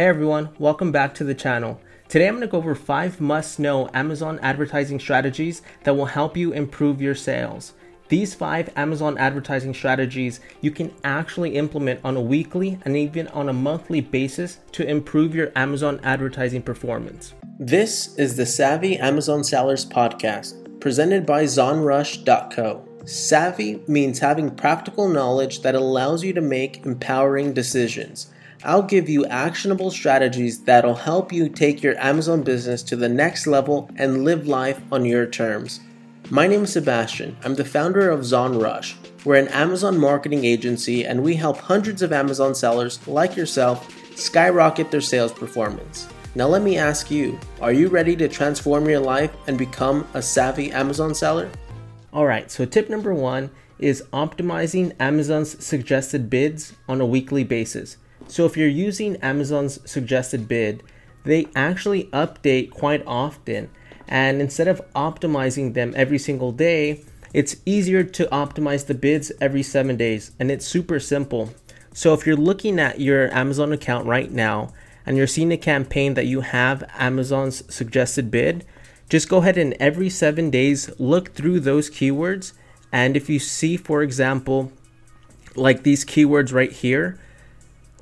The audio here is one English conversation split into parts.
Hey everyone, welcome back to the channel. Today I'm going to go over 5 must-know Amazon advertising strategies that will help you improve your sales. These 5 Amazon advertising strategies you can actually implement on a weekly and even on a monthly basis to improve your Amazon advertising performance. This is the Savvy Amazon Sellers podcast, presented by ZonRush.co. Savvy means having practical knowledge that allows you to make empowering decisions. I'll give you actionable strategies that'll help you take your Amazon business to the next level and live life on your terms. My name is Sebastian. I'm the founder of ZonRush. We're an Amazon marketing agency and we help hundreds of Amazon sellers like yourself skyrocket their sales performance. Now, let me ask you are you ready to transform your life and become a savvy Amazon seller? All right, so tip number one is optimizing Amazon's suggested bids on a weekly basis. So if you're using Amazon's suggested bid, they actually update quite often. And instead of optimizing them every single day, it's easier to optimize the bids every seven days. And it's super simple. So if you're looking at your Amazon account right now and you're seeing a campaign that you have Amazon's suggested bid, just go ahead and every seven days look through those keywords. And if you see, for example, like these keywords right here,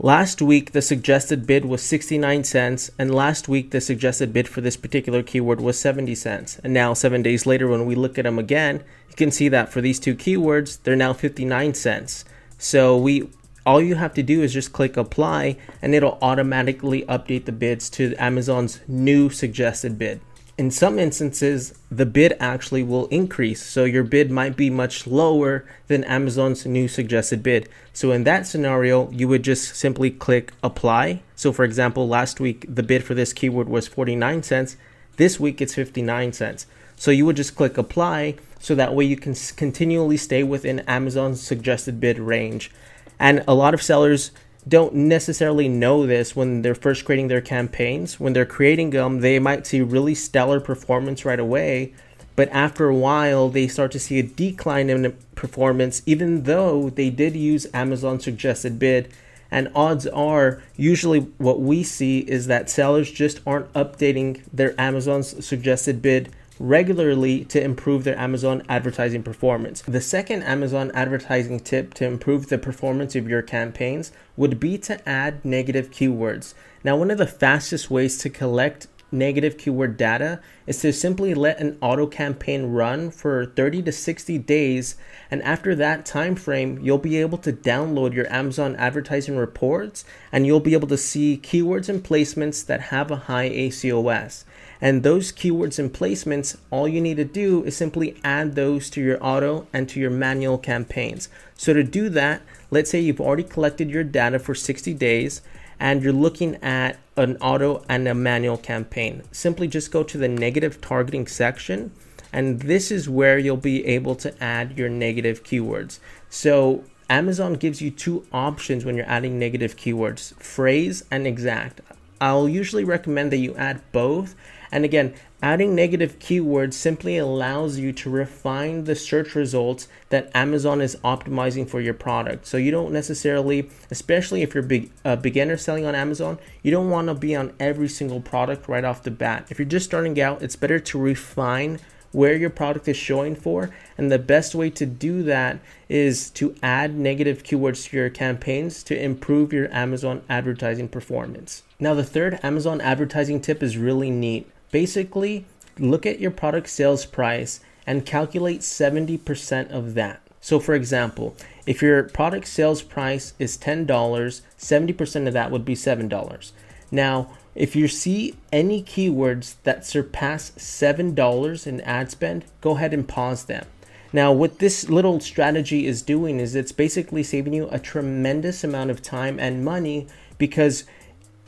Last week, the suggested bid was 69 cents, and last week, the suggested bid for this particular keyword was 70 cents. And now, seven days later, when we look at them again, you can see that for these two keywords, they're now 59 cents. So, we all you have to do is just click apply, and it'll automatically update the bids to Amazon's new suggested bid in some instances, the bid actually will increase. So your bid might be much lower than Amazon's new suggested bid. So in that scenario, you would just simply click apply. So for example, last week, the bid for this keyword was 49 cents. This week, it's 59 cents. So you would just click apply. So that way you can continually stay within Amazon's suggested bid range. And a lot of sellers don't necessarily know this when they're first creating their campaigns. When they're creating them, they might see really stellar performance right away, but after a while, they start to see a decline in performance, even though they did use Amazon suggested bid. And odds are, usually what we see is that sellers just aren't updating their Amazon's suggested bid regularly to improve their Amazon advertising performance. The second Amazon advertising tip to improve the performance of your campaigns would be to add negative keywords. Now, one of the fastest ways to collect negative keyword data is to simply let an auto campaign run for 30 to 60 days and after that time frame you'll be able to download your Amazon advertising reports and you'll be able to see keywords and placements that have a high ACOS and those keywords and placements, all you need to do is simply add those to your auto and to your manual campaigns. So to do that, let's say you've already collected your data for 60 days and you're looking at an auto and a manual campaign. Simply just go to the negative targeting section and this is where you'll be able to add your negative keywords. So Amazon gives you two options when you're adding negative keywords, phrase and exact. I'll usually recommend that you add both and again, adding negative keywords simply allows you to refine the search results that Amazon is optimizing for your product. So you don't necessarily, especially if you're a beginner selling on Amazon, you don't want to be on every single product right off the bat. If you're just starting out, it's better to refine where your product is showing for. And the best way to do that is to add negative keywords to your campaigns to improve your Amazon advertising performance. Now, the third Amazon advertising tip is really neat. Basically, look at your product sales price and calculate 70% of that. So, for example, if your product sales price is $10, 70% of that would be $7. Now, if you see any keywords that surpass $7 in ad spend, go ahead and pause them. Now, what this little strategy is doing is it's basically saving you a tremendous amount of time and money because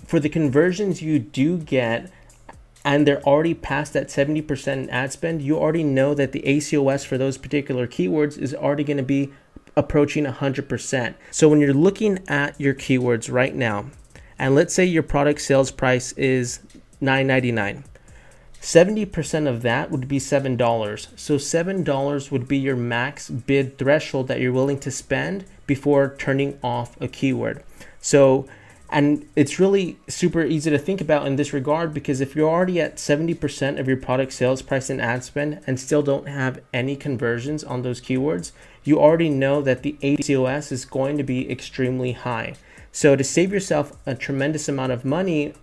for the conversions you do get, and they're already past that 70% ad spend, you already know that the ACOS for those particular keywords is already going to be approaching 100%. So when you're looking at your keywords right now, and let's say your product sales price is $9.99. 70% of that would be $7. So $7 would be your max bid threshold that you're willing to spend before turning off a keyword. So And it's really super easy to think about in this regard because if you're already at 70% of your product sales price and ad spend and still don't have any conversions on those keywords, you already know that the ACOS is going to be extremely high. So to save yourself a tremendous amount of money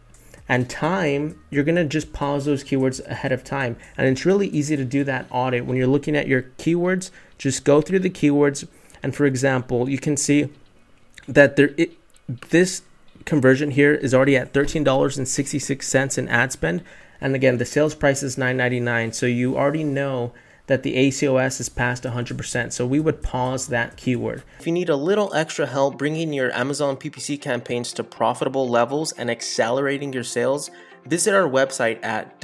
and time, you're to just pause those keywords ahead of time. And it's really easy to do that audit. When you're looking at your keywords, just go through the keywords. And for example, you can see that there it, this conversion here is already at $13.66 in ad spend. And again, the sales price is $9.99. So you already know that the ACOS is past 100%. So we would pause that keyword. If you need a little extra help bringing your Amazon PPC campaigns to profitable levels and accelerating your sales, visit our website at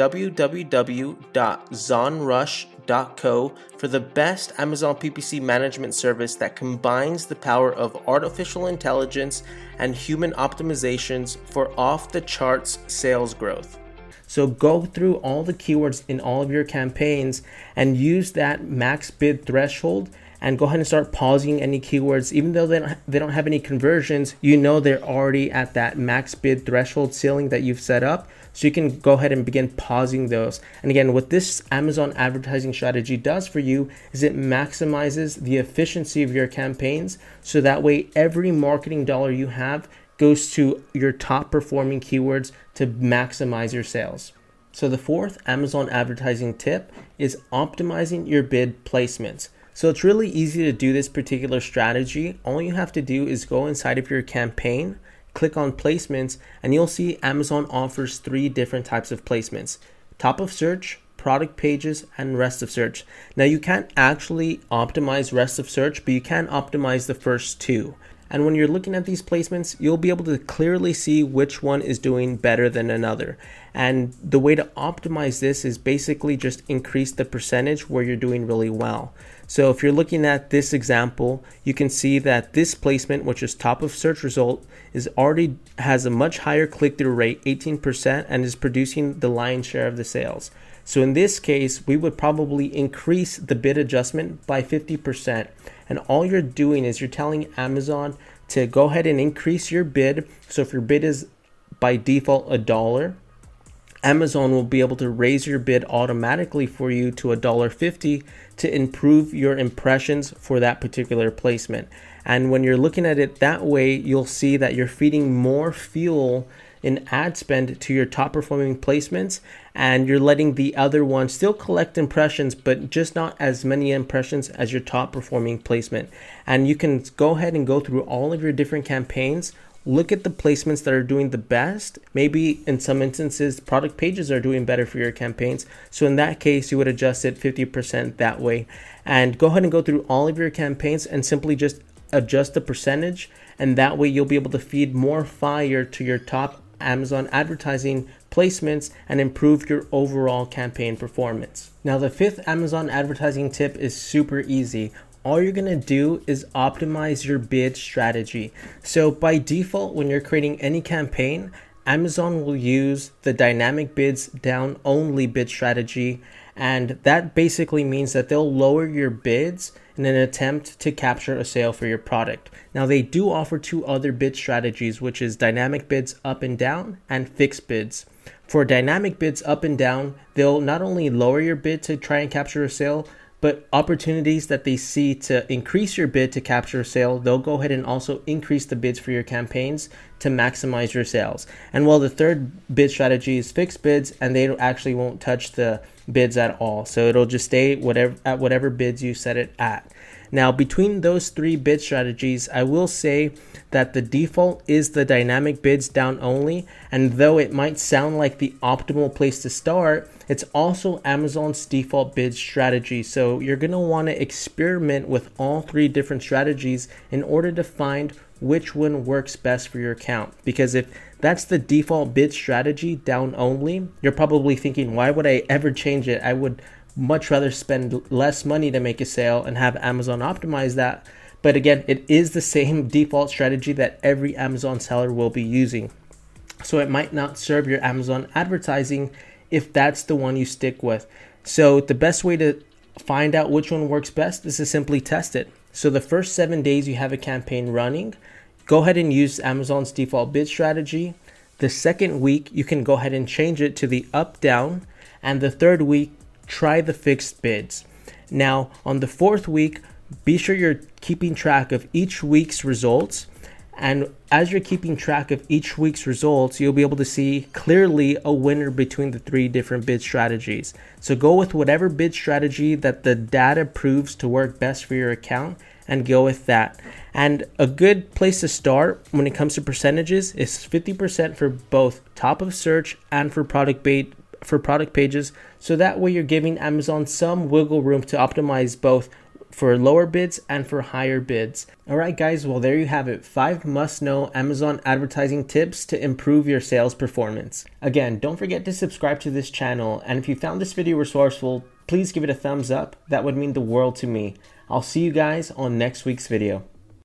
www.zonrush.co for the best Amazon PPC management service that combines the power of artificial intelligence and human optimizations for off the charts sales growth. So go through all the keywords in all of your campaigns and use that max bid threshold and go ahead and start pausing any keywords even though they don't, they don't have any conversions you know they're already at that max bid threshold ceiling that you've set up so you can go ahead and begin pausing those and again what this amazon advertising strategy does for you is it maximizes the efficiency of your campaigns so that way every marketing dollar you have goes to your top performing keywords to maximize your sales. So, the fourth Amazon advertising tip is optimizing your bid placements. So, it's really easy to do this particular strategy. All you have to do is go inside of your campaign, click on placements, and you'll see Amazon offers three different types of placements top of search, product pages, and rest of search. Now, you can't actually optimize rest of search, but you can optimize the first two. And when you're looking at these placements, you'll be able to clearly see which one is doing better than another. And the way to optimize this is basically just increase the percentage where you're doing really well. So if you're looking at this example, you can see that this placement, which is top of search result, is already has a much higher click-through rate, 18%, and is producing the lion's share of the sales. So in this case, we would probably increase the bid adjustment by 50%. And all you're doing is you're telling Amazon to go ahead and increase your bid. So if your bid is by default a dollar, Amazon will be able to raise your bid automatically for you to a dollar fifty to improve your impressions for that particular placement. And when you're looking at it that way, you'll see that you're feeding more fuel in ad spend to your top performing placements and you're letting the other one still collect impressions but just not as many impressions as your top performing placement and you can go ahead and go through all of your different campaigns look at the placements that are doing the best maybe in some instances product pages are doing better for your campaigns so in that case you would adjust it 50% that way and go ahead and go through all of your campaigns and simply just adjust the percentage and that way you'll be able to feed more fire to your top Amazon advertising placements and improve your overall campaign performance. Now, the fifth Amazon advertising tip is super easy. All you're gonna do is optimize your bid strategy. So, by default, when you're creating any campaign, Amazon will use the dynamic bids down only bid strategy, and that basically means that they'll lower your bids in an attempt to capture a sale for your product. Now, they do offer two other bid strategies, which is dynamic bids up and down and fixed bids. For dynamic bids up and down, they'll not only lower your bid to try and capture a sale, but opportunities that they see to increase your bid to capture a sale, they'll go ahead and also increase the bids for your campaigns to maximize your sales. And while the third bid strategy is fixed bids, and they actually won't touch the bids at all. So it'll just stay whatever at whatever bids you set it at. Now, between those three bid strategies, I will say that the default is the dynamic bids down only. And though it might sound like the optimal place to start, it's also Amazon's default bid strategy. So you're going to want to experiment with all three different strategies in order to find which one works best for your account. Because if that's the default bid strategy down only, you're probably thinking, why would I ever change it? I would much rather spend less money to make a sale and have Amazon optimize that. But again, it is the same default strategy that every Amazon seller will be using. So it might not serve your Amazon advertising if that's the one you stick with. So the best way to find out which one works best is to simply test it. So the first seven days you have a campaign running, go ahead and use Amazon's default bid strategy. The second week, you can go ahead and change it to the up down. And the third week, try the fixed bids. Now, on the fourth week, be sure you're keeping track of each week's results. And as you're keeping track of each week's results, you'll be able to see clearly a winner between the three different bid strategies. So go with whatever bid strategy that the data proves to work best for your account and go with that. And a good place to start when it comes to percentages is 50% for both top of search and for product bait for product pages. So that way you're giving Amazon some wiggle room to optimize both for lower bids and for higher bids. All right, guys, well, there you have it. Five must know Amazon advertising tips to improve your sales performance. Again, don't forget to subscribe to this channel. And if you found this video resourceful, please give it a thumbs up. That would mean the world to me. I'll see you guys on next week's video.